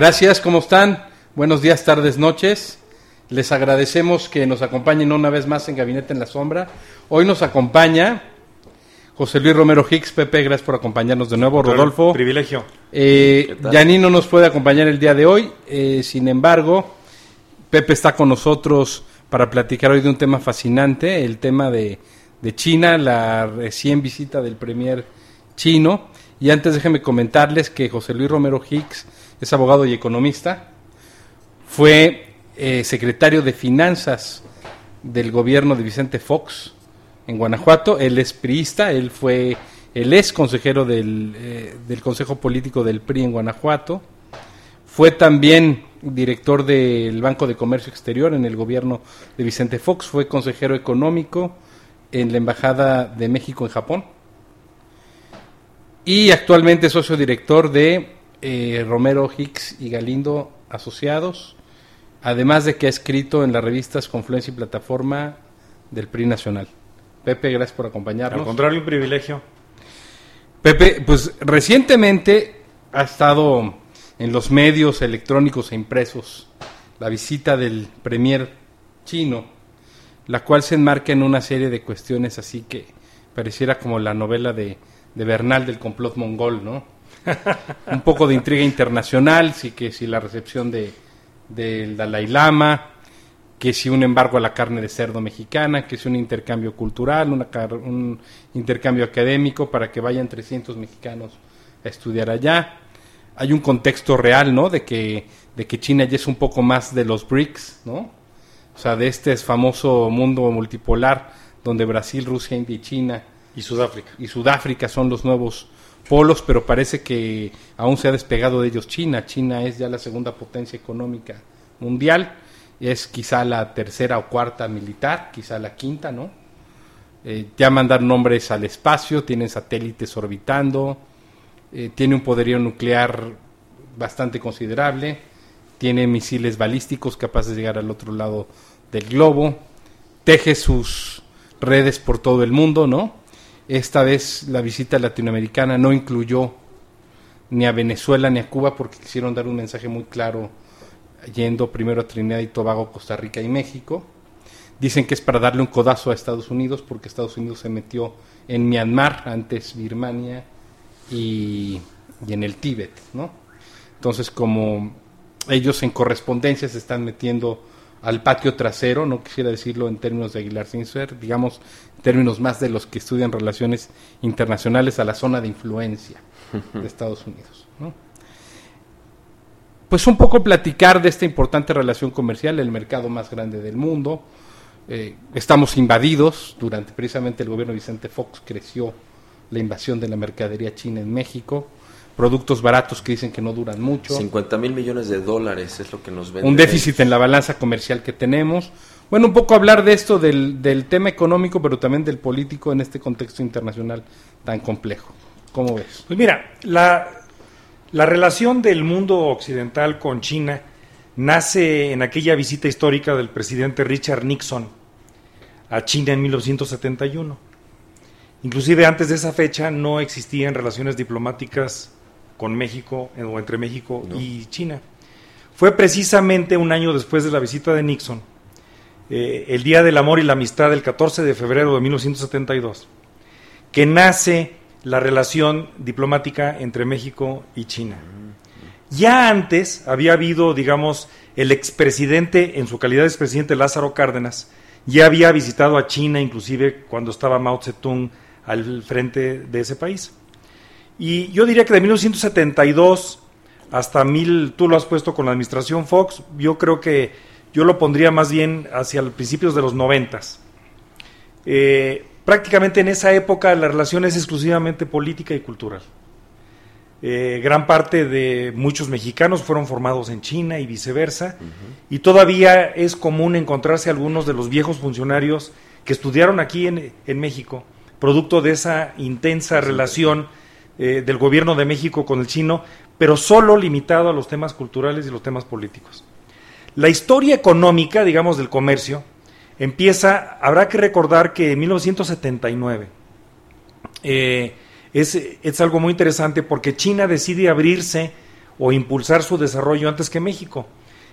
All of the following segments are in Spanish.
Gracias, ¿cómo están? Buenos días, tardes, noches. Les agradecemos que nos acompañen una vez más en Gabinete en la Sombra. Hoy nos acompaña José Luis Romero Hicks. Pepe, gracias por acompañarnos de nuevo. Rodolfo. Privilegio. Eh, no nos puede acompañar el día de hoy. Eh, sin embargo, Pepe está con nosotros para platicar hoy de un tema fascinante, el tema de, de China, la recién visita del premier chino. Y antes déjenme comentarles que José Luis Romero Hicks es abogado y economista, fue eh, secretario de Finanzas del gobierno de Vicente Fox en Guanajuato, él es priista, él fue, él es consejero del, eh, del Consejo Político del PRI en Guanajuato, fue también director del Banco de Comercio Exterior en el gobierno de Vicente Fox, fue consejero económico en la Embajada de México en Japón. Y actualmente es socio director de eh, Romero Hicks y Galindo Asociados, además de que ha escrito en las revistas Confluencia y Plataforma del PRI Nacional. Pepe, gracias por acompañarnos. Al contrario, un privilegio. Pepe, pues recientemente ha estado en los medios electrónicos e impresos la visita del premier chino, la cual se enmarca en una serie de cuestiones así que pareciera como la novela de, de Bernal del complot mongol, ¿no? un poco de intriga internacional, sí que si la recepción de del Dalai Lama, que si un embargo a la carne de cerdo mexicana, que si un intercambio cultural, un intercambio académico para que vayan 300 mexicanos a estudiar allá. Hay un contexto real, ¿no? De que, de que China ya es un poco más de los BRICS, ¿no? O sea, de este famoso mundo multipolar donde Brasil, Rusia, India y China y Sudáfrica y Sudáfrica son los nuevos polos, pero parece que aún se ha despegado de ellos China. China es ya la segunda potencia económica mundial, es quizá la tercera o cuarta militar, quizá la quinta, ¿no? Eh, ya mandar nombres al espacio, tienen satélites orbitando, eh, tiene un poderío nuclear bastante considerable, tiene misiles balísticos capaces de llegar al otro lado del globo, teje sus redes por todo el mundo, ¿no? Esta vez la visita latinoamericana no incluyó ni a Venezuela ni a Cuba porque quisieron dar un mensaje muy claro yendo primero a Trinidad y Tobago, Costa Rica y México. Dicen que es para darle un codazo a Estados Unidos porque Estados Unidos se metió en Myanmar, antes Birmania y, y en el Tíbet, ¿no? Entonces, como ellos en correspondencia se están metiendo al patio trasero, no quisiera decirlo en términos de Aguilar Sincer, digamos en términos más de los que estudian relaciones internacionales a la zona de influencia de Estados Unidos. Pues un poco platicar de esta importante relación comercial, el mercado más grande del mundo. Eh, estamos invadidos, durante precisamente el gobierno de Vicente Fox creció la invasión de la mercadería china en México productos baratos que dicen que no duran mucho. 50 mil millones de dólares es lo que nos venden. Un déficit en la balanza comercial que tenemos. Bueno, un poco hablar de esto, del, del tema económico, pero también del político en este contexto internacional tan complejo. ¿Cómo ves? Pues mira, la, la relación del mundo occidental con China nace en aquella visita histórica del presidente Richard Nixon a China en 1971. Inclusive antes de esa fecha no existían relaciones diplomáticas con México o entre México y China. Fue precisamente un año después de la visita de Nixon, eh, el Día del Amor y la Amistad, el 14 de febrero de 1972, que nace la relación diplomática entre México y China. Ya antes había habido, digamos, el expresidente, en su calidad de expresidente Lázaro Cárdenas, ya había visitado a China, inclusive cuando estaba Mao Zedong al frente de ese país. Y yo diría que de 1972 hasta mil, tú lo has puesto con la administración Fox, yo creo que yo lo pondría más bien hacia los principios de los noventas. Eh, prácticamente en esa época la relación es exclusivamente política y cultural. Eh, gran parte de muchos mexicanos fueron formados en China y viceversa, y todavía es común encontrarse algunos de los viejos funcionarios que estudiaron aquí en, en México, producto de esa intensa relación eh, del gobierno de México con el chino, pero solo limitado a los temas culturales y los temas políticos. La historia económica, digamos, del comercio, empieza, habrá que recordar que en 1979 eh, es, es algo muy interesante porque China decide abrirse o impulsar su desarrollo antes que México.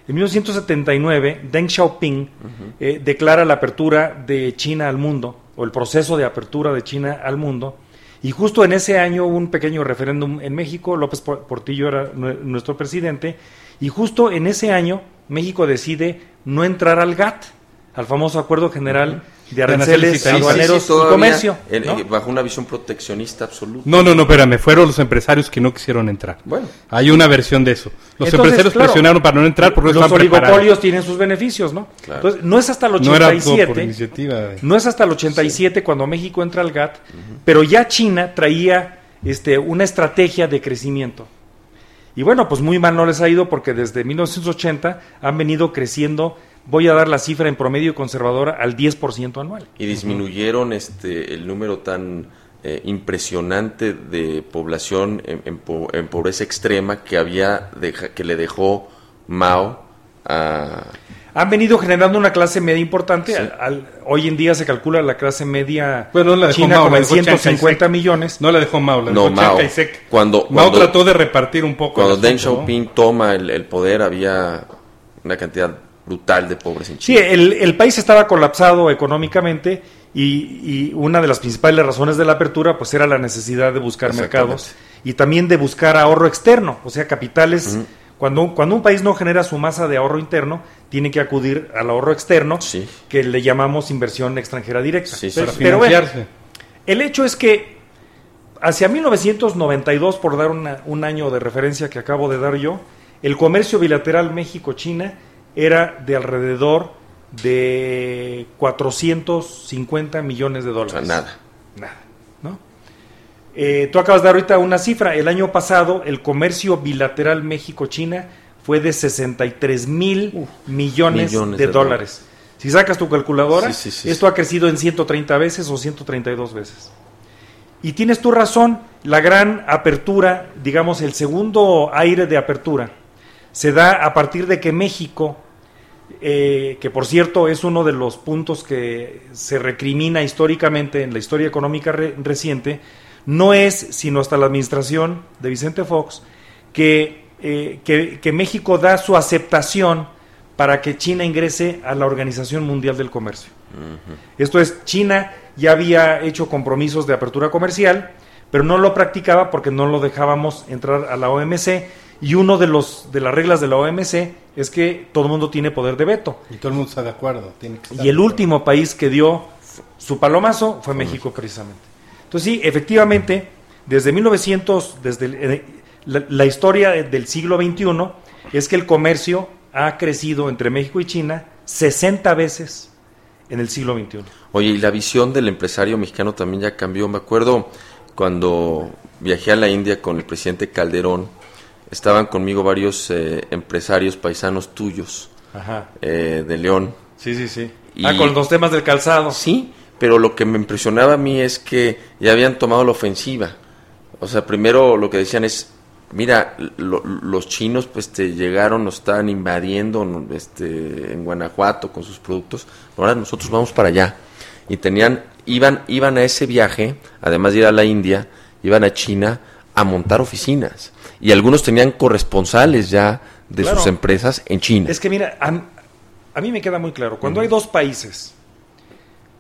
En 1979, Deng Xiaoping eh, declara la apertura de China al mundo, o el proceso de apertura de China al mundo, y justo en ese año hubo un pequeño referéndum en México, López Portillo era nuestro presidente, y justo en ese año México decide no entrar al GATT, al famoso Acuerdo General de aranceles, aduaneros y comercio. bajo una visión proteccionista absoluta. No, no, no, espérame, fueron los empresarios que no quisieron entrar. Bueno. Hay una versión de eso. Los empresarios presionaron para no entrar porque los oligopolios tienen sus beneficios, ¿no? Entonces, no es hasta el 87. No, es hasta el 87 cuando México entra al GATT, pero ya China traía este, una estrategia de crecimiento. Y bueno, pues muy mal no les ha ido porque desde 1980 han venido creciendo voy a dar la cifra en promedio conservadora al 10% anual. Y disminuyeron este el número tan eh, impresionante de población en, pobreza extrema que había que le dejó Mao a han venido generando una clase media importante. hoy en día se calcula la clase media bueno, la China Mao, 150 millones. No la dejó Mao, la no, Mao. Cuando, Mao trató de repartir un poco. Cuando Deng Xiaoping toma el, poder había una cantidad brutal de pobres en China. Sí, el, país estaba colapsado económicamente y, una de las principales razones de la apertura pues era la necesidad de buscar mercados y también de buscar ahorro externo, o sea, capitales. Cuando, cuando un país no genera su masa de ahorro interno, tiene que acudir al ahorro externo, que le llamamos inversión extranjera directa. pero, el hecho es que hacia 1992, por dar un año de referencia que acabo de dar yo, el comercio bilateral México-China era de alrededor de 450 millones de dólares. O sea, nada. Nada, ¿no? Eh, tú acabas de dar ahorita una cifra. El año pasado el comercio bilateral México-China fue de 63 mil millones, de, dólares. Si sacas tu calculadora, esto ha crecido en 130 veces o 132 veces. Y tienes tu razón, la gran apertura, digamos el segundo aire de apertura, se da a partir de que México eh, que por cierto es uno de los puntos que se recrimina históricamente en la historia económica reciente, no es sino hasta la administración de Vicente Fox que, eh, que, México da su aceptación para que China ingrese a la Organización Mundial del Comercio. Esto es, China ya había hecho compromisos de apertura comercial, pero no lo practicaba porque no lo dejábamos entrar a la OMC y uno de los de las reglas de la OMC es que todo el mundo tiene poder de veto. Y todo el mundo está de acuerdo. y el último país que dio su palomazo fue México precisamente. Entonces sí, efectivamente, desde 1900, desde eh, la, historia del siglo XXI es que el comercio ha crecido entre México y China 60 veces en el siglo XXI. Oye, y la visión del empresario mexicano también ya cambió. Me acuerdo cuando viajé a la India con el presidente Calderón, estaban conmigo varios eh, empresarios paisanos tuyos eh, de León. Sí, sí, sí. ah, con los temas del calzado. Sí, pero lo que me impresionaba a mí es que ya habían tomado la ofensiva. O sea, primero lo que decían es, mira, los chinos pues te llegaron, nos estaban invadiendo este, en Guanajuato con sus productos, ahora nosotros vamos para allá. Y tenían, iban, iban a ese viaje, además de ir a la India, iban a China a montar oficinas y algunos tenían corresponsales ya de sus empresas en China. Es que mira, a, mí me queda muy claro, cuando hay dos países,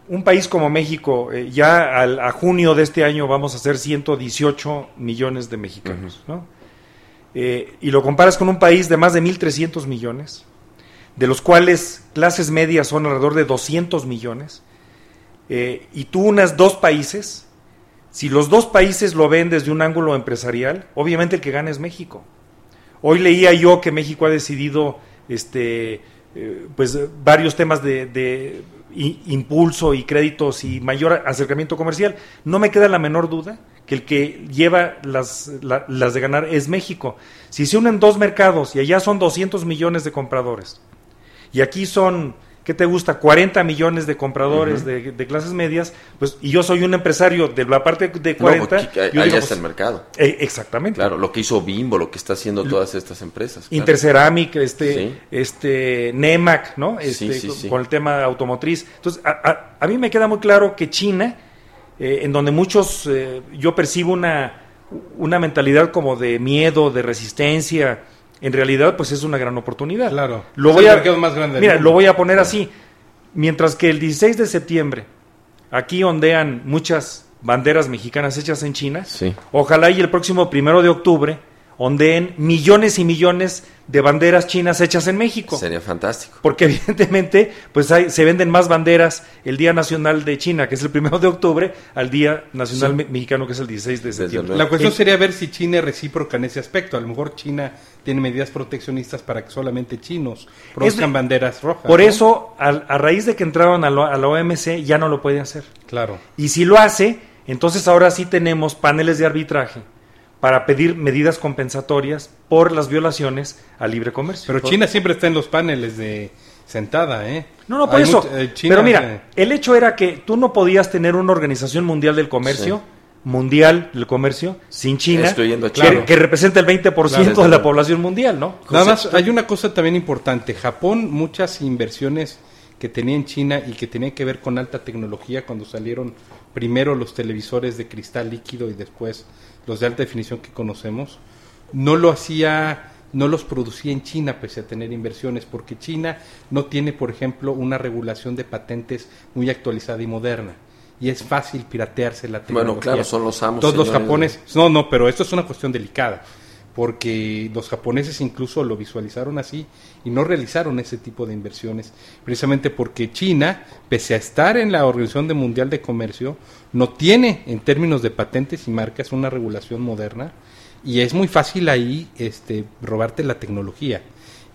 un país como México, eh, ya a junio de este año vamos a ser 118 millones de mexicanos, ¿no? Eh, y lo comparas con un país de más de 1.300 millones, de los cuales clases medias son alrededor de 200 millones, eh, y tú unas dos países, si los dos países lo ven desde un ángulo empresarial, obviamente el que gana es México. Hoy leía yo que México ha decidido este, eh, pues, varios temas de, impulso y créditos y mayor acercamiento comercial. No me queda la menor duda que el que lleva las, las de ganar es México. Si se unen dos mercados y allá son 200 millones de compradores y aquí son ¿qué te gusta? 40 millones de compradores de, clases medias, pues, y yo soy un empresario de la parte de 40. No, pues, ahí está el mercado. Eh, exactamente. Claro, lo que hizo Bimbo, lo que está haciendo todas estas empresas. Interceramic, este, este, Nemac, ¿no? Este, con, el tema automotriz. Entonces, a, mí me queda muy claro que China, eh, en donde muchos, eh, yo percibo una, una mentalidad como de miedo, de resistencia, en realidad pues es una gran oportunidad. Claro. Lo Es voy el a, mercado más grande mira, lo voy a poner así. Mientras que el 16 de septiembre aquí ondean muchas banderas mexicanas hechas en China, Sí. ojalá y el próximo primero de octubre ondeen millones y millones de banderas chinas hechas en México. Sería fantástico. Porque evidentemente pues hay- se venden más banderas el Día Nacional de China, que es el primero de octubre, al Día Nacional Sí. Mexicano, que es el 16 de septiembre. La cuestión sería ver si China es recíproca en ese aspecto. A lo mejor China tiene medidas proteccionistas para que solamente chinos produzcan de- banderas rojas. Por ¿no? eso, al- a, raíz de que entraron a, lo- a la OMC, ya no lo puede hacer. Claro. Y si lo hace, entonces ahora sí tenemos paneles de arbitraje para pedir medidas compensatorias por las violaciones al libre comercio. Pero Por- China siempre está en los paneles de sentada, ¿eh? No, no, por Hay eso. eh, China, Pero mira, eh, el hecho era que tú no podías tener una organización mundial del comercio, mundial del comercio, sin China, Excluyendo a que, China. que representa el 20% Claro, de la población mundial, ¿no? Nada más, hay una cosa también importante. Japón, muchas inversiones que tenía en China y que tenían que ver con alta tecnología cuando salieron primero los televisores de cristal líquido y después los de alta definición que conocemos, no lo hacía, no los producía en China pese a tener inversiones, porque China no tiene, por ejemplo, una regulación de patentes muy actualizada y moderna. Y es fácil piratearse la tecnología. Bueno, claro, son los amos, Todos los japoneses no, no, pero esto es una cuestión delicada, porque los japoneses incluso lo visualizaron así y no realizaron ese tipo de inversiones, precisamente porque China, pese a estar en la Organización de Mundial de Comercio, no tiene en términos de patentes y marcas una regulación moderna y es muy fácil ahí este, robarte la tecnología.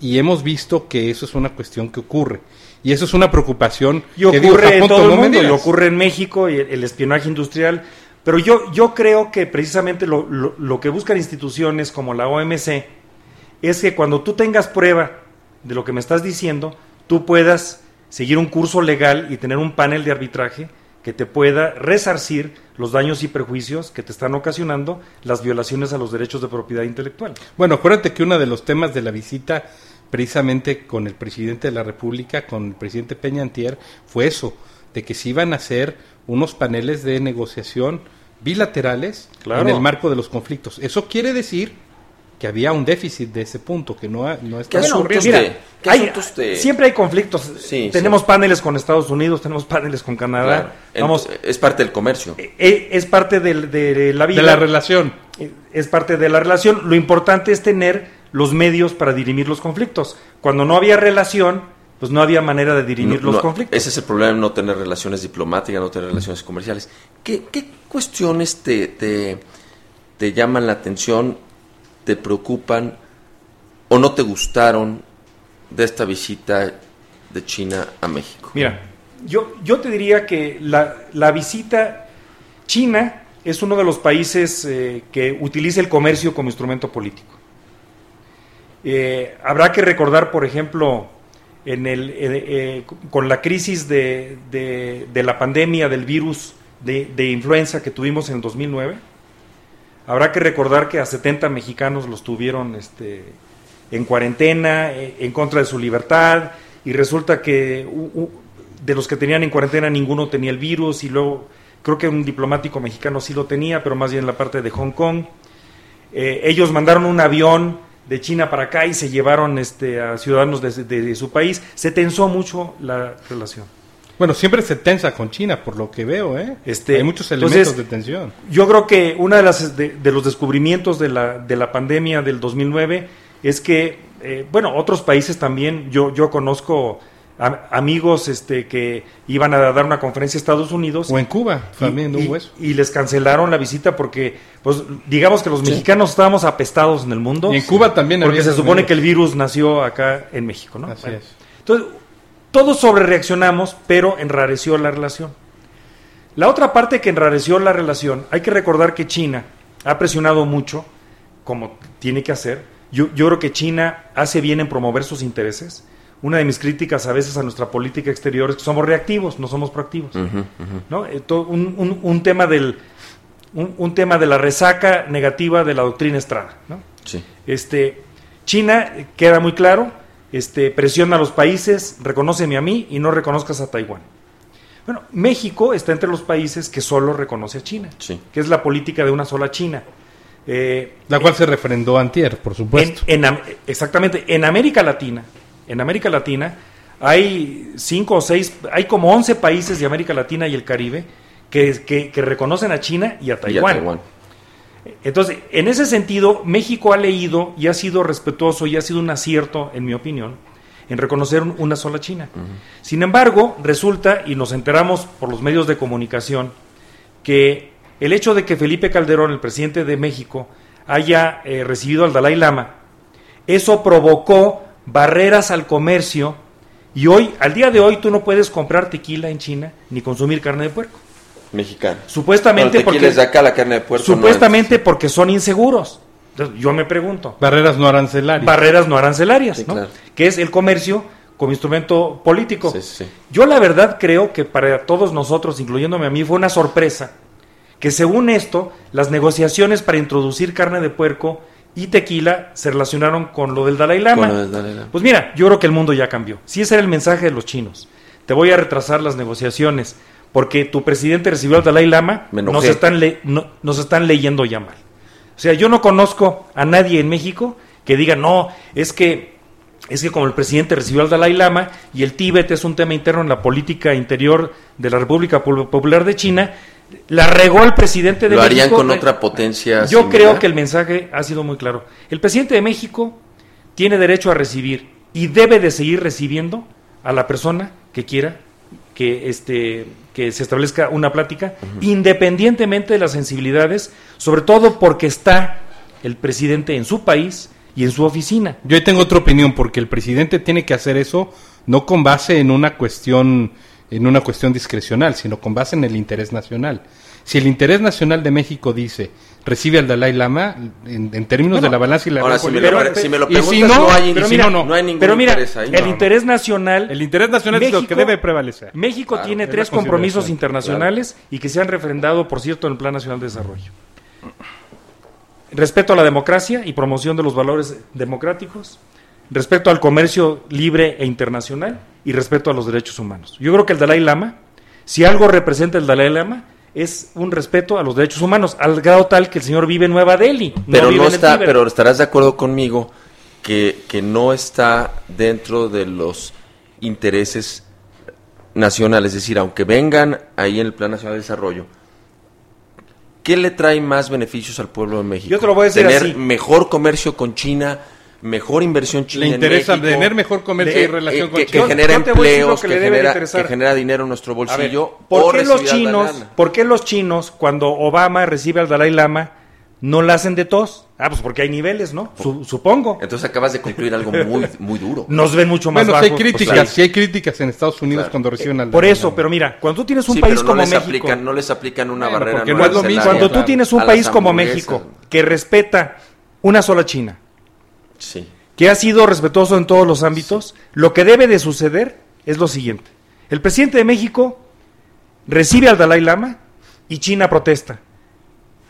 Y hemos visto que eso es una cuestión que ocurre. Y eso es una preocupación Y que digo, ocurre en todo el mundo, y ocurre en México, y el, el espionaje industrial. Pero yo, yo creo que precisamente lo, lo- lo que buscan instituciones como la OMC es que cuando tú tengas prueba de lo que me estás diciendo, tú puedas seguir un curso legal y tener un panel de arbitraje que te pueda resarcir los daños y perjuicios que te están ocasionando las violaciones a los derechos de propiedad intelectual. Bueno, acuérdate que uno de los temas de la visita precisamente con el presidente de la República, con el presidente Peña Antier, fue eso, de que se iban a hacer unos paneles de negociación bilaterales Claro. en el marco de los conflictos. Eso quiere decir que había un déficit de ese punto, que no, ha- no ¿Qué está asuntos ocurriendo. Mira, qué hay- de- siempre hay conflictos. Sí, tenemos sí. paneles con Estados Unidos, tenemos paneles con. Canadá. Vamos, es parte del comercio. eh, es parte del- de, la vida. de la relación. Eh, es parte de la relación. Lo importante es tener los medios para dirimir los conflictos. Cuando no había relación, pues no había manera de dirimir No, los no, conflictos. Ese es el problema, no tener relaciones diplomáticas, no tener relaciones comerciales. ¿Qué, qué cuestiones te, te, te llaman la atención, te preocupan o no te gustaron de esta visita de China a México? Mira, yo, yo te diría que la, la visita China es uno de los países eh, que utiliza el comercio como instrumento político. Eh, habrá que recordar, por ejemplo, en el, eh, eh, con la crisis de, de- de la pandemia del virus de, de influenza que tuvimos en el 2009, habrá que recordar que a 70 mexicanos los tuvieron este, en cuarentena, eh, en contra de su libertad, y resulta que de los que tenían en cuarentena ninguno tenía el virus, y luego creo que un diplomático mexicano sí lo tenía, pero más bien en la parte de Hong Kong. Eh, ellos mandaron un avión de China para acá y se llevaron este, a ciudadanos de su país. Se tensó mucho la relación. Bueno, siempre se tensa con China, por lo que veo, ¿eh? Este, Hay muchos elementos entonces, de tensión. Yo creo que uno de, las, de, de los descubrimientos de la, de la pandemia del 2009 es que, eh, bueno, otros países también, yo, yo conozco a- amigos este, que iban a dar una conferencia a Estados Unidos. O en Cuba también y, hubo eso. y les cancelaron la visita porque, pues, digamos que los mexicanos estábamos apestados en el mundo. Y en Cuba también Porque había se supone que el virus nació acá en México, ¿no? Así Bueno, es. Entonces, todos sobre reaccionamos, pero enrareció la relación. La otra parte que enrareció la relación, hay que recordar que China ha presionado mucho, como tiene que hacer. Yo, yo creo que China hace bien en promover sus intereses. Una de mis críticas a veces a nuestra política exterior es que somos reactivos, no somos proactivos. ¿no? Eh, un, un- un tema del, un, un tema de la resaca negativa de la doctrina Estrada. ¿no? Sí. Este, China, queda muy claro, este, presiona a los países, reconóceme a mí y no reconozcas a Taiwán. Bueno, México está entre los países que solo reconoce a China, Sí. que es la política de una sola China. Eh, La cual se refrendó antier, por supuesto. en Am- exactamente, en América Latina, en América Latina hay cinco o seis, hay como 11 países de América Latina y el Caribe que, que- que reconocen a China y a Y a Taiwán. Entonces, en ese sentido, México ha leído y ha sido respetuoso y ha sido un acierto, en mi opinión, en reconocer un- una sola China. Sin embargo, resulta, y nos enteramos por los medios de comunicación, que el hecho de que Felipe Calderón, el presidente de México, haya eh, recibido al Dalai Lama, eso provocó barreras al comercio y hoy, al día de hoy, tú no puedes comprar tequila en China ni consumir carne de puerco. Mexicano. Supuestamente porque acá, la carne de puerco. no supuestamente porque son inseguros. Entonces, yo me pregunto, Barreras no arancelarias. barreras no arancelarias, Sí, ¿no? claro. Que es el comercio como instrumento político. Sí, sí, sí. Yo la verdad creo que para todos nosotros, incluyéndome a mí, fue una sorpresa que según esto, las negociaciones para introducir carne de puerco y tequila se relacionaron con lo del Dalai Lama. Con lo del Dalai Lama. Pues mira, yo creo que el mundo ya cambió. Si ese era el mensaje de los chinos, te voy a retrasar las negociaciones porque tu presidente recibió al Dalai Lama, nos están, le- no- nos están leyendo ya mal. O sea, yo no conozco a nadie en México que diga, no, es que, es que como el presidente recibió al Dalai Lama y el Tíbet es un tema interno en la política interior de la República Popular de China, la regó el presidente de Lo harían México. con otra potencia. Yo similar? creo que el mensaje ha sido muy claro. El presidente de México tiene derecho a recibir y debe de seguir recibiendo a la persona que quiera que este que se establezca una plática independientemente de las sensibilidades, sobre todo porque está el presidente en su país y en su oficina. Yo ahí tengo otra opinión, porque el presidente tiene que hacer eso no con base en una cuestión en una cuestión discrecional, sino con base en el interés nacional. Si el interés nacional de México dice recibe al Dalai Lama en, en términos Bueno, de la balanza y la Ahora, si me, lo, política, pre- si me lo si preguntas, no, no, hay, pero si mira, no, no hay ningún Pero mira, interés ahí. el no. interés nacional el interés nacional es lo que debe prevalecer. México Claro, tiene es tres compromisos internacionales y que se han refrendado, por cierto, en el Plan Nacional de Desarrollo. Respeto a la democracia y promoción de los valores democráticos, respeto al comercio libre e internacional y respeto a los derechos humanos. Yo creo que el Dalai Lama, si algo representa el Dalai Lama, es un respeto a los derechos humanos, al grado tal que el señor vive en Nueva Delhi. Pero vive no en el está, pero estarás de acuerdo conmigo que, que no está dentro de los intereses nacionales, es decir, aunque vengan ahí en el Plan Nacional de Desarrollo, ¿qué le trae más beneficios al pueblo de México? Yo te lo voy a decir Tener así. mejor comercio con China, mejor inversión china Le en interesa México, tener mejor comercio de- y relación eh, con que, China. que genera empleos, que le genera, que genera dinero en nuestro A ver, bolsillo. ¿por, qué los chinos. ¿Por qué los chinos, cuando Obama recibe al Dalai Lama, no la hacen de tos? Ah, pues porque hay niveles, ¿no? Su- supongo. Entonces acabas de concluir algo muy, muy duro. Nos ven mucho más Bueno, si hay críticas, pues, si hay críticas en Estados Unidos Claro. cuando reciben al Por Dalai eso, pero mira, cuando tú tienes un Sí, país pero no como les México, aplican, no les aplican una Bueno, barrera porque no es lo mismo, cuando tú tienes un país como. México que respeta una sola China, Sí. que ha sido respetuoso en todos los ámbitos, lo que debe de suceder es lo siguiente. El presidente de México recibe al Dalai Lama y China protesta.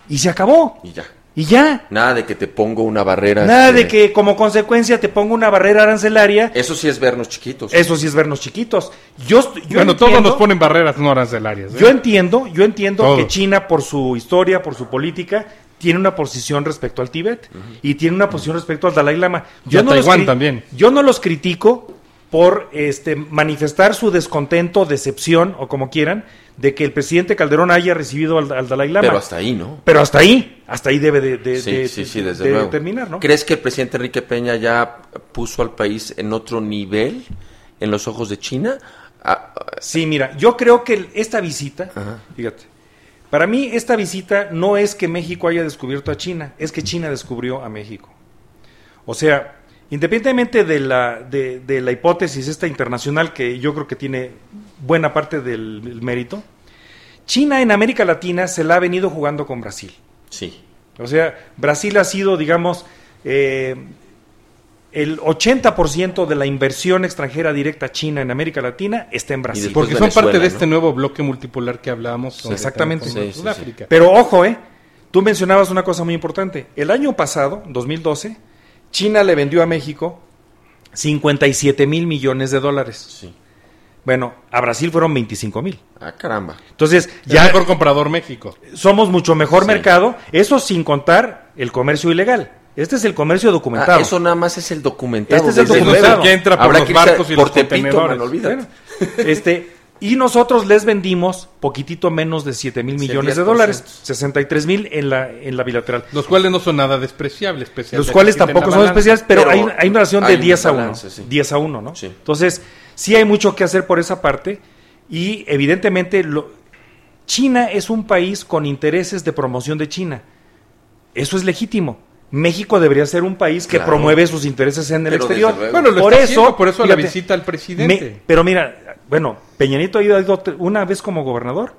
Y se acabó. Y ya. Y ya. Nada de que te pongo una barrera. Nada este, de que como consecuencia te ponga una barrera arancelaria. Eso sí es vernos chiquitos. Eso sí es vernos chiquitos. Yo, yo bueno, todos entiendo- nos ponen barreras no arancelarias. ¿eh? Yo entiendo, yo entiendo Todos. que China por su historia, por su política, tiene una posición respecto al Tíbet y tiene una posición respecto al Dalai Lama. Y a los Taiwán también. Yo no los critico por este manifestar su descontento, decepción o como quieran de que el presidente Calderón haya recibido al, al Dalai Lama. Pero hasta ahí, ¿no? Pero hasta ahí, hasta ahí debe de, de- sí, de- sí, sí, de- desde de luego. terminar, ¿no? ¿Crees que el presidente Enrique Peña ya puso al país en otro nivel en los ojos de China? Ah, ah, Sí, mira, yo creo que esta visita, Ajá. fíjate, para mí esta visita no es que México haya descubierto a China, es que China descubrió a México. O sea, independientemente de la, de, de la hipótesis esta internacional que yo creo que tiene buena parte del, del mérito, China en América Latina se la ha venido jugando con Brasil. sí. O sea, Brasil ha sido, digamos, eh, el 80% de la inversión extranjera directa china en América Latina está en Brasil. Porque son parte de ¿no? este nuevo bloque multipolar que hablábamos. donde exactamente. Sí, sí, con sí. Sudáfrica. Pero ojo, ¿eh? Tú mencionabas una cosa muy importante. El año pasado, 2012, China le vendió a México 57 mil millones de dólares. Sí. Bueno, a Brasil fueron 25 mil. Ah, caramba. Entonces, Ya ya mejor comprador México. somos mucho mejor Sí. mercado. Eso sin contar el comercio ilegal. Este es el comercio Ah, documentado. eso nada más es el documentado. Este es el documentado. que entra por Habrá los que barcos y por los Tepito, contenedores. este, y nosotros les vendimos poquitito menos de 7 mil millones de 10%. dólares, 63 mil en la, en la bilateral. Los cuales no son nada despreciables. Los cuales tampoco son especiales, pero, Pero hay, hay una relación de hay un 10 a 1. balance, sí. 10 a 1, ¿no? Sí. Entonces, sí hay mucho que hacer por esa parte y evidentemente lo- China es un país con intereses de promoción de China. Eso es legítimo. México debería ser un país que Claro. promueve sus intereses en el Pero exterior. Bueno, lo por está eso, haciendo, por eso la visita al presidente. me- pero mira, bueno, Peñanito ha ido, una vez como gobernador,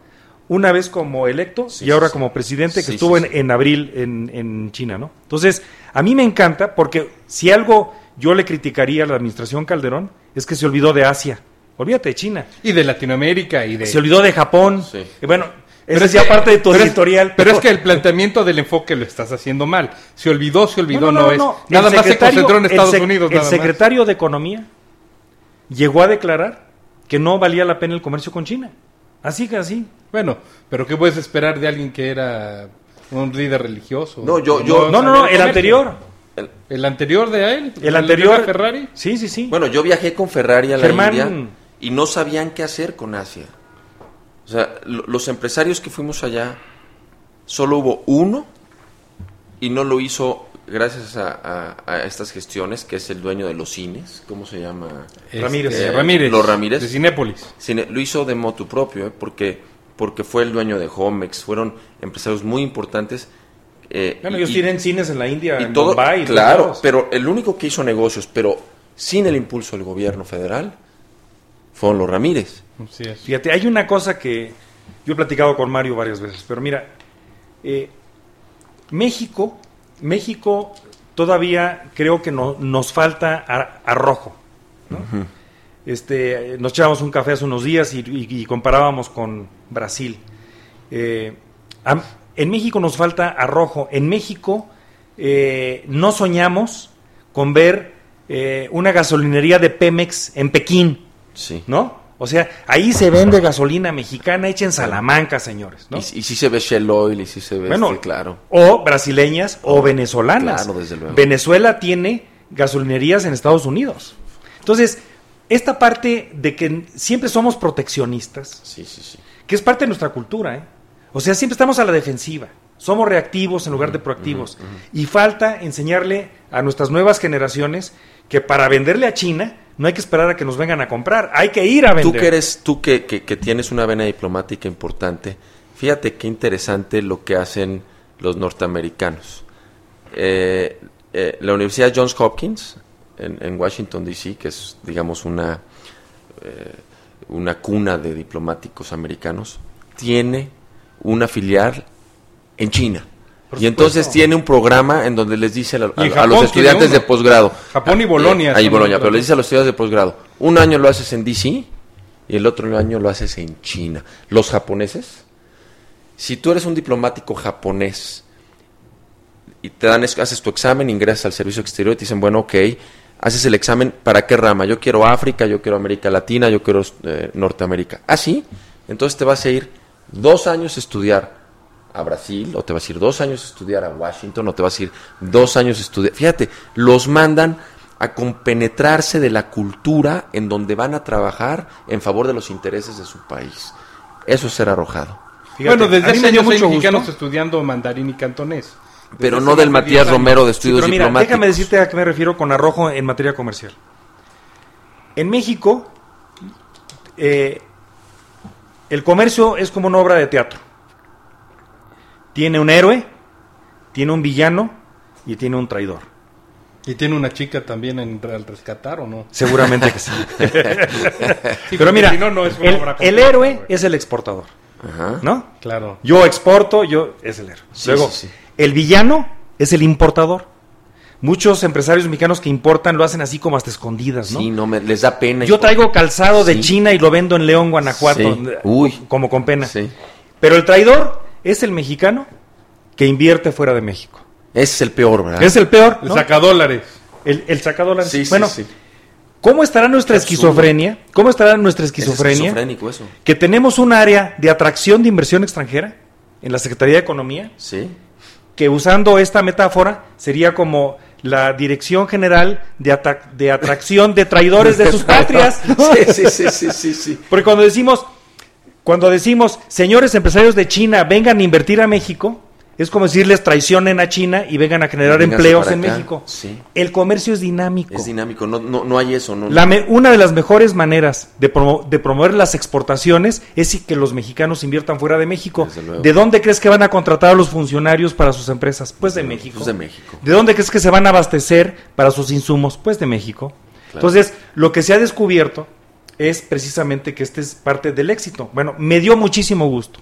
una vez como electo Sí, y ahora sí, como presidente que estuvo sí, en, sí. en abril en, en China, ¿no? Entonces, a mí me encanta porque si algo yo le criticaría a la administración Calderón es que se olvidó de Asia. Olvídate de China. Y de Latinoamérica y de... Se olvidó de Japón. Sí. Y bueno, Pero es ya que- parte de tu pero es- editorial. Pero es que el planteamiento del enfoque lo estás haciendo mal. Se olvidó, se olvidó, no, es. Nada más se concentró en Estados Unidos. El nada más. secretario de Economía llegó a declarar que no valía la pena el comercio con China. Así que así. Bueno, pero ¿qué puedes esperar de alguien que era un líder religioso? No, yo- yo- No, no, no, el comercio. anterior. El- ¿El anterior de a él? El anterior. de Ferrari? Sí, sí, sí. Bueno, yo viajé con Ferrari a la Germán- India y no sabían qué hacer con Asia. O sea, lo- los empresarios que fuimos allá, solo hubo uno y no lo hizo gracias a, a- a estas gestiones, que es el dueño de los cines, ¿cómo se llama? Ramírez. Este, Eh, Ramírez. los Ramírez. De Cinépolis. Cine- lo hizo de motu propio, ¿eh? porque, porque fue el dueño de Homex, fueron empresarios muy importantes. eh, Bueno, y- ellos y- tienen cines en la India, y en todo, Bombay. claro, todos pero el único que hizo negocios, pero sin el impulso del gobierno federal, fueron los Ramírez. Así es. Fíjate, hay una cosa que yo he platicado con Mario varias veces, pero mira, eh, México, México todavía creo que no- nos falta arrojo. ¿no? este, nos echábamos un café hace unos días y, y- y comparábamos con Brasil. Eh, en México nos falta arrojo. En México eh, no soñamos con ver eh, una gasolinería de Pemex en Pekín. Sí. ¿no? O sea, ahí se vende gasolina mexicana hecha en Salamanca, señores, ¿no? Y, y sí se ve Shell Oil y sí se ve, Bueno, este, claro. O brasileñas o venezolanas. Claro, desde luego. Venezuela tiene gasolinerías en Estados Unidos. Entonces, esta parte de que siempre somos proteccionistas, Sí, sí, sí. que es parte de nuestra cultura, ¿eh? O sea, siempre estamos a la defensiva. Somos reactivos en lugar de proactivos. Y falta enseñarle a nuestras nuevas generaciones que para venderle a China no hay que esperar a que nos vengan a comprar, hay que ir a vender. Tú que eres, tú que, que- que tienes una vena diplomática importante, fíjate qué interesante lo que hacen los norteamericanos. Eh, eh, la Universidad Johns Hopkins en, en Washington D.C., que es, digamos, una eh, una cuna de diplomáticos americanos, tiene una filial en China. Por y entonces tiene un programa en donde les dice a, los estudiantes de posgrado. Japón y Ah, Bolonia ahí Bolonia, pero les dice a los estudiantes de posgrado, un año lo haces en DC y el otro año lo haces en China. Los japoneses, si tú eres un diplomático japonés y te dan, es- haces tu examen, ingresas al servicio exterior y te dicen, bueno, ok, haces el examen, ¿para qué rama? Yo quiero África, yo quiero América Latina, yo quiero eh, Norteamérica. Ah, sí, entonces te vas a ir dos años a estudiar a Brasil, o te vas a ir dos años a estudiar a Washington, o te vas a ir dos años a estudiar. Fíjate, los mandan a compenetrarse de la cultura en donde van a trabajar en favor de los intereses de su país. Eso es ser arrojado. Fíjate, bueno, desde hace años hay mucho mexicanos gusto. estudiando mandarín y cantonés. Pero no del Matías 10 años. Romero de Sí, estudios pero mira, diplomáticos. déjame decirte a qué me refiero con arrojo en materia comercial. En México, eh, el comercio es como una obra de teatro. Tiene un héroe, tiene un villano y tiene un traidor. ¿Y tiene una chica también en, al rescatar o no? Seguramente que sí. Sí, Pero mira, si no, no es una el, el héroe güey. es el exportador, Ajá. ¿no? Claro. Yo exporto, yo es el héroe. Sí, Luego, sí, sí. el villano es el importador. Muchos empresarios mexicanos que importan lo hacen así como hasta escondidas, ¿no? Sí, no me, les da pena. Yo traigo calzado de. China y lo vendo en León, Guanajuato, Sí. Uy. como con pena. Sí. Pero el traidor es el mexicano que invierte fuera de México. Ese es el peor, ¿verdad? Es el peor, El ¿no? sacadólares. El, el sacadólares. Sí, sí, bueno, sí. ¿cómo estará nuestra absurdo. esquizofrenia? ¿Cómo estará nuestra Es esquizofrenia? esquizofrénico eso. Que tenemos un área de atracción de inversión extranjera en la Secretaría de Economía Sí. que usando esta metáfora sería como la Dirección General de, de Atracción de Traidores de sus patrias. Sí, sí, sí, sí, sí, Porque cuando decimos, cuando decimos, señores empresarios de China, vengan a invertir a México, es como decirles traicionen a China y vengan a generar empleos en México. El comercio es dinámico. Es dinámico, no, no, no hay eso. No, una de las mejores maneras de, de, promover las exportaciones es que los mexicanos inviertan fuera de México. ¿De dónde crees que van a contratar a los funcionarios para sus empresas? Pues de México. Pues de México. ¿De dónde crees que se van a abastecer para sus insumos? Pues de México. Entonces, lo que se ha descubierto es precisamente que este es parte del éxito. Bueno, me dio muchísimo gusto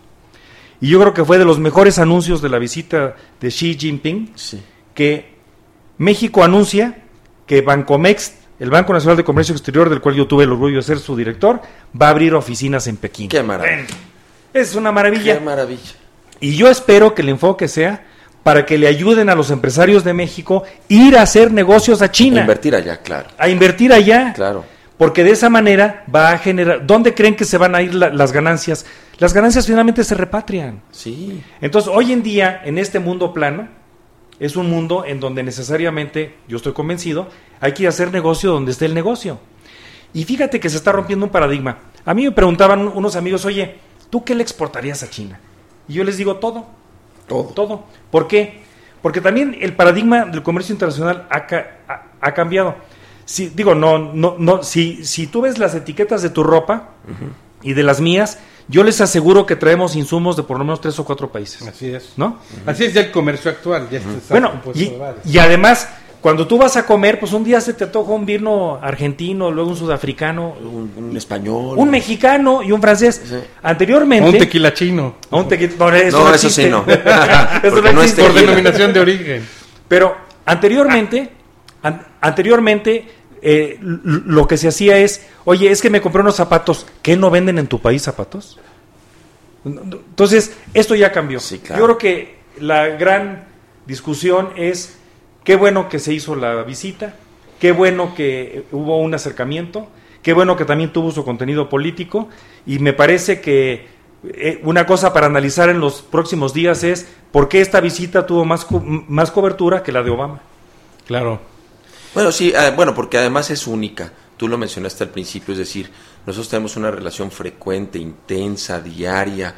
y yo creo que fue de los mejores anuncios de la visita de Xi Jinping, que México anuncia que Bancomex, el Banco Nacional de Comercio Exterior, del cual yo tuve el orgullo de ser su director, va a abrir oficinas en Pekín. Qué maravilla. Es una maravilla. Qué maravilla. Y yo espero que el enfoque sea para que le ayuden a los empresarios de México ir a hacer negocios a China. A invertir allá, claro. A invertir allá. Claro. Porque de esa manera va a generar... ¿Dónde creen que se van a ir las ganancias? Las ganancias finalmente se repatrian. Sí. Entonces, hoy en día, en este mundo plano, es un mundo en donde necesariamente, yo estoy convencido, hay que hacer negocio donde esté el negocio. Y fíjate que se está rompiendo un paradigma. A mí me preguntaban unos amigos, oye, ¿tú qué le exportarías a China? Y yo les digo todo. Todo. Todo. ¿Por qué? Porque también el paradigma del comercio internacional ha cambiado si, digo, no, no, no, si, si tú ves las etiquetas de tu ropa y de las mías, yo les aseguro que traemos insumos de por lo menos tres o cuatro países. Así es. ¿No? Así es ya el comercio actual. Ya bueno, y, y, además, cuando tú vas a comer, pues un día se te toca un vino argentino, luego un sudafricano, un, español, un mexicano y un francés. Anteriormente. un tequila chino. Un tequila. No, eso, sí no. eso no, es por denominación de origen. Pero anteriormente, anteriormente eh, lo que se hacía es, oye, es que me compré unos zapatos, ¿qué no venden en tu país zapatos? Entonces, esto ya cambió. Yo creo que la gran discusión es qué bueno que se hizo la visita, qué bueno que hubo un acercamiento, qué bueno que también tuvo su contenido político y me parece que eh, una cosa para analizar en los próximos días es por qué esta visita tuvo más, más cobertura que la de Obama. Claro. Bueno, sí, ah, bueno, porque además es única. Tú lo mencionaste al principio, es decir, nosotros tenemos una relación frecuente, intensa, diaria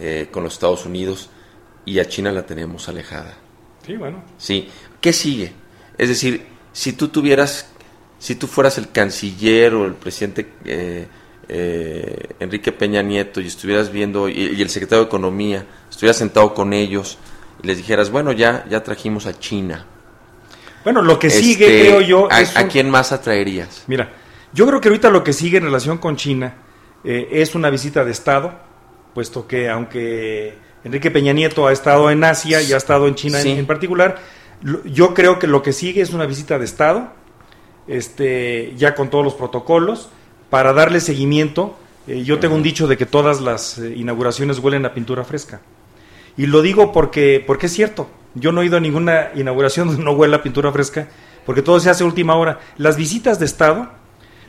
eh, con los Estados Unidos y a China la tenemos alejada. Sí, bueno. Sí. ¿Qué sigue? Es decir, si tú tuvieras, si tú fueras el canciller o el presidente eh, eh, Enrique Peña Nieto y estuvieras viendo, y, y, el secretario de Economía, estuvieras sentado con ellos y les dijeras, bueno, ya, ya trajimos a China bueno, lo que sigue, este, creo yo. A, ¿A quién más atraerías? Mira, yo creo que ahorita lo que sigue en relación con China eh, es una visita de Estado, puesto que aunque Enrique Peña Nieto ha estado en Asia y ha estado en China en, particular, yo creo que lo que sigue es una visita de Estado, este, ya con todos los protocolos, para darle seguimiento. Eh, yo tengo un dicho de que todas las eh, inauguraciones huelen a pintura fresca. Y lo digo porque, porque es cierto. Yo no he ido a ninguna inauguración donde no huela pintura fresca, porque todo se hace a última hora. Las visitas de Estado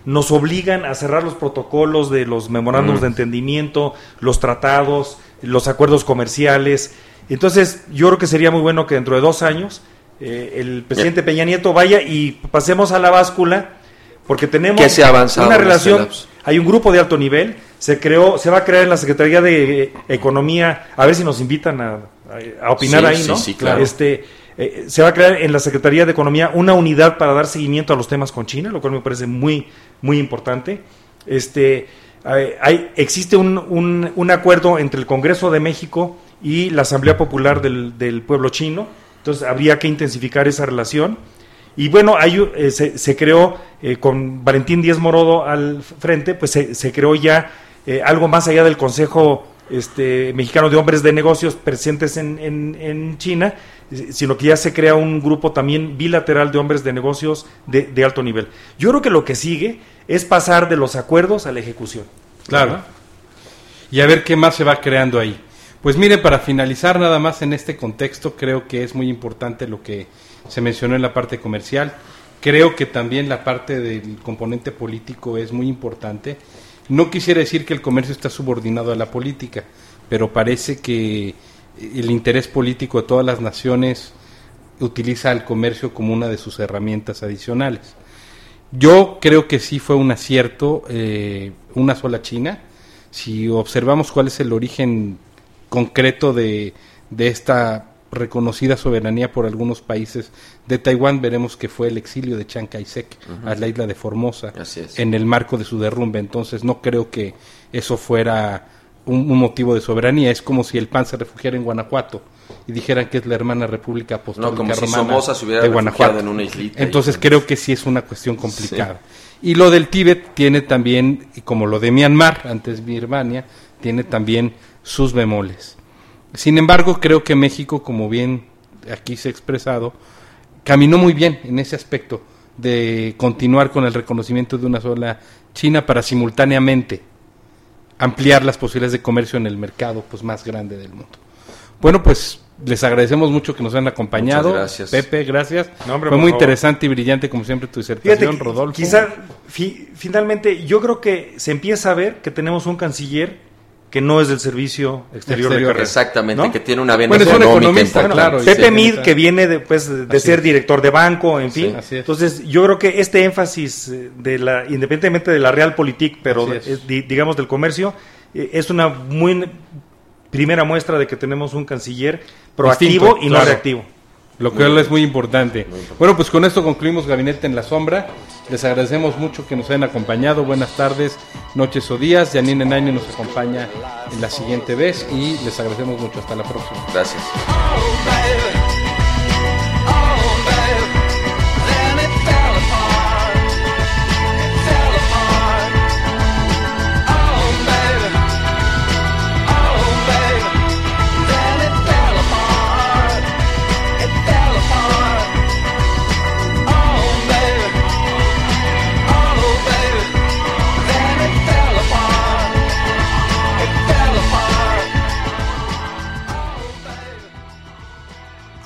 nos obligan a cerrar los protocolos de los memorándums de mm. entendimiento, los tratados, los acuerdos comerciales. Entonces, yo creo que sería muy bueno que dentro de dos años eh, el presidente Peña Nieto vaya y pasemos a la báscula, porque tenemos una relación. Hay un grupo de alto nivel, se creó, se va a crear en la Secretaría de Economía, a ver si nos invitan a a opinar ahí, ¿no? Sí, claro. Este, eh, se va a crear en la Secretaría de Economía una unidad para dar seguimiento a los temas con China, lo cual me parece muy, muy importante. Este, hay, existe un, un, acuerdo entre el Congreso de México y la Asamblea Popular del, del pueblo chino, entonces habría que intensificar esa relación. Y bueno, hay, eh, se, se, creó eh, con Valentín Díaz Morodo al frente, pues se, se creó ya algo más allá del Consejo este, mexicano de hombres de negocios presentes en, en, China, sino que ya se crea un grupo también bilateral de hombres de negocios de, de, alto nivel. Yo creo que lo que sigue es pasar de los acuerdos a la ejecución. Claro. Y a ver qué más se va creando ahí. Pues mire, para finalizar nada más en este contexto, creo que es muy importante lo que se mencionó en la parte comercial. Creo que también la parte del componente político es muy importante no quisiera decir que el comercio está subordinado a la política, pero parece que el interés político de todas las naciones utiliza el comercio como una de sus herramientas adicionales. Yo creo que sí fue un acierto eh, una sola China. Si observamos cuál es el origen concreto de, de esta reconocida soberanía por algunos países de Taiwán, veremos que fue el exilio de Chiang Kai-shek a la isla de Formosa en el marco de su derrumbe. Entonces no creo que eso fuera un, motivo de soberanía. Es como si el PAN se refugiara en Guanajuato y dijeran que es la hermana República Apostólica no, Romana se hubiera de Guanajuato. En una islita Entonces creo que sí es una cuestión complicada. Y lo del Tíbet tiene también, como lo de Myanmar, antes Birmania, tiene también sus bemoles. Sin embargo, creo que México, como bien aquí se ha expresado, caminó muy bien en ese aspecto de continuar con el reconocimiento de una sola China para simultáneamente ampliar las posibilidades de comercio en el mercado pues más grande del mundo. Bueno, pues les agradecemos mucho que nos hayan acompañado. gracias. Pepe, gracias. Fue muy interesante y brillante como siempre tu disertación, Rodolfo. Quizá finalmente yo creo que se empieza a ver que tenemos un canciller que no es del servicio exterior, de carrera. Exactamente, que tiene una vena económica. claro, Pepe Mid, que viene de, pues, de ser director de banco, en fin. Entonces, yo creo que este énfasis eh, de la, independientemente de la realpolitik, pero digamos del comercio, eh, es una muy primera muestra de que tenemos un canciller proactivo y no reactivo. Lo cual es muy importante. Bueno, pues con esto concluimos Gabinete en la Sombra. Les agradecemos mucho que nos hayan acompañado. Buenas tardes, noches o días. Janine Naine nos acompaña en la siguiente vez y les agradecemos mucho. Hasta la próxima. Gracias.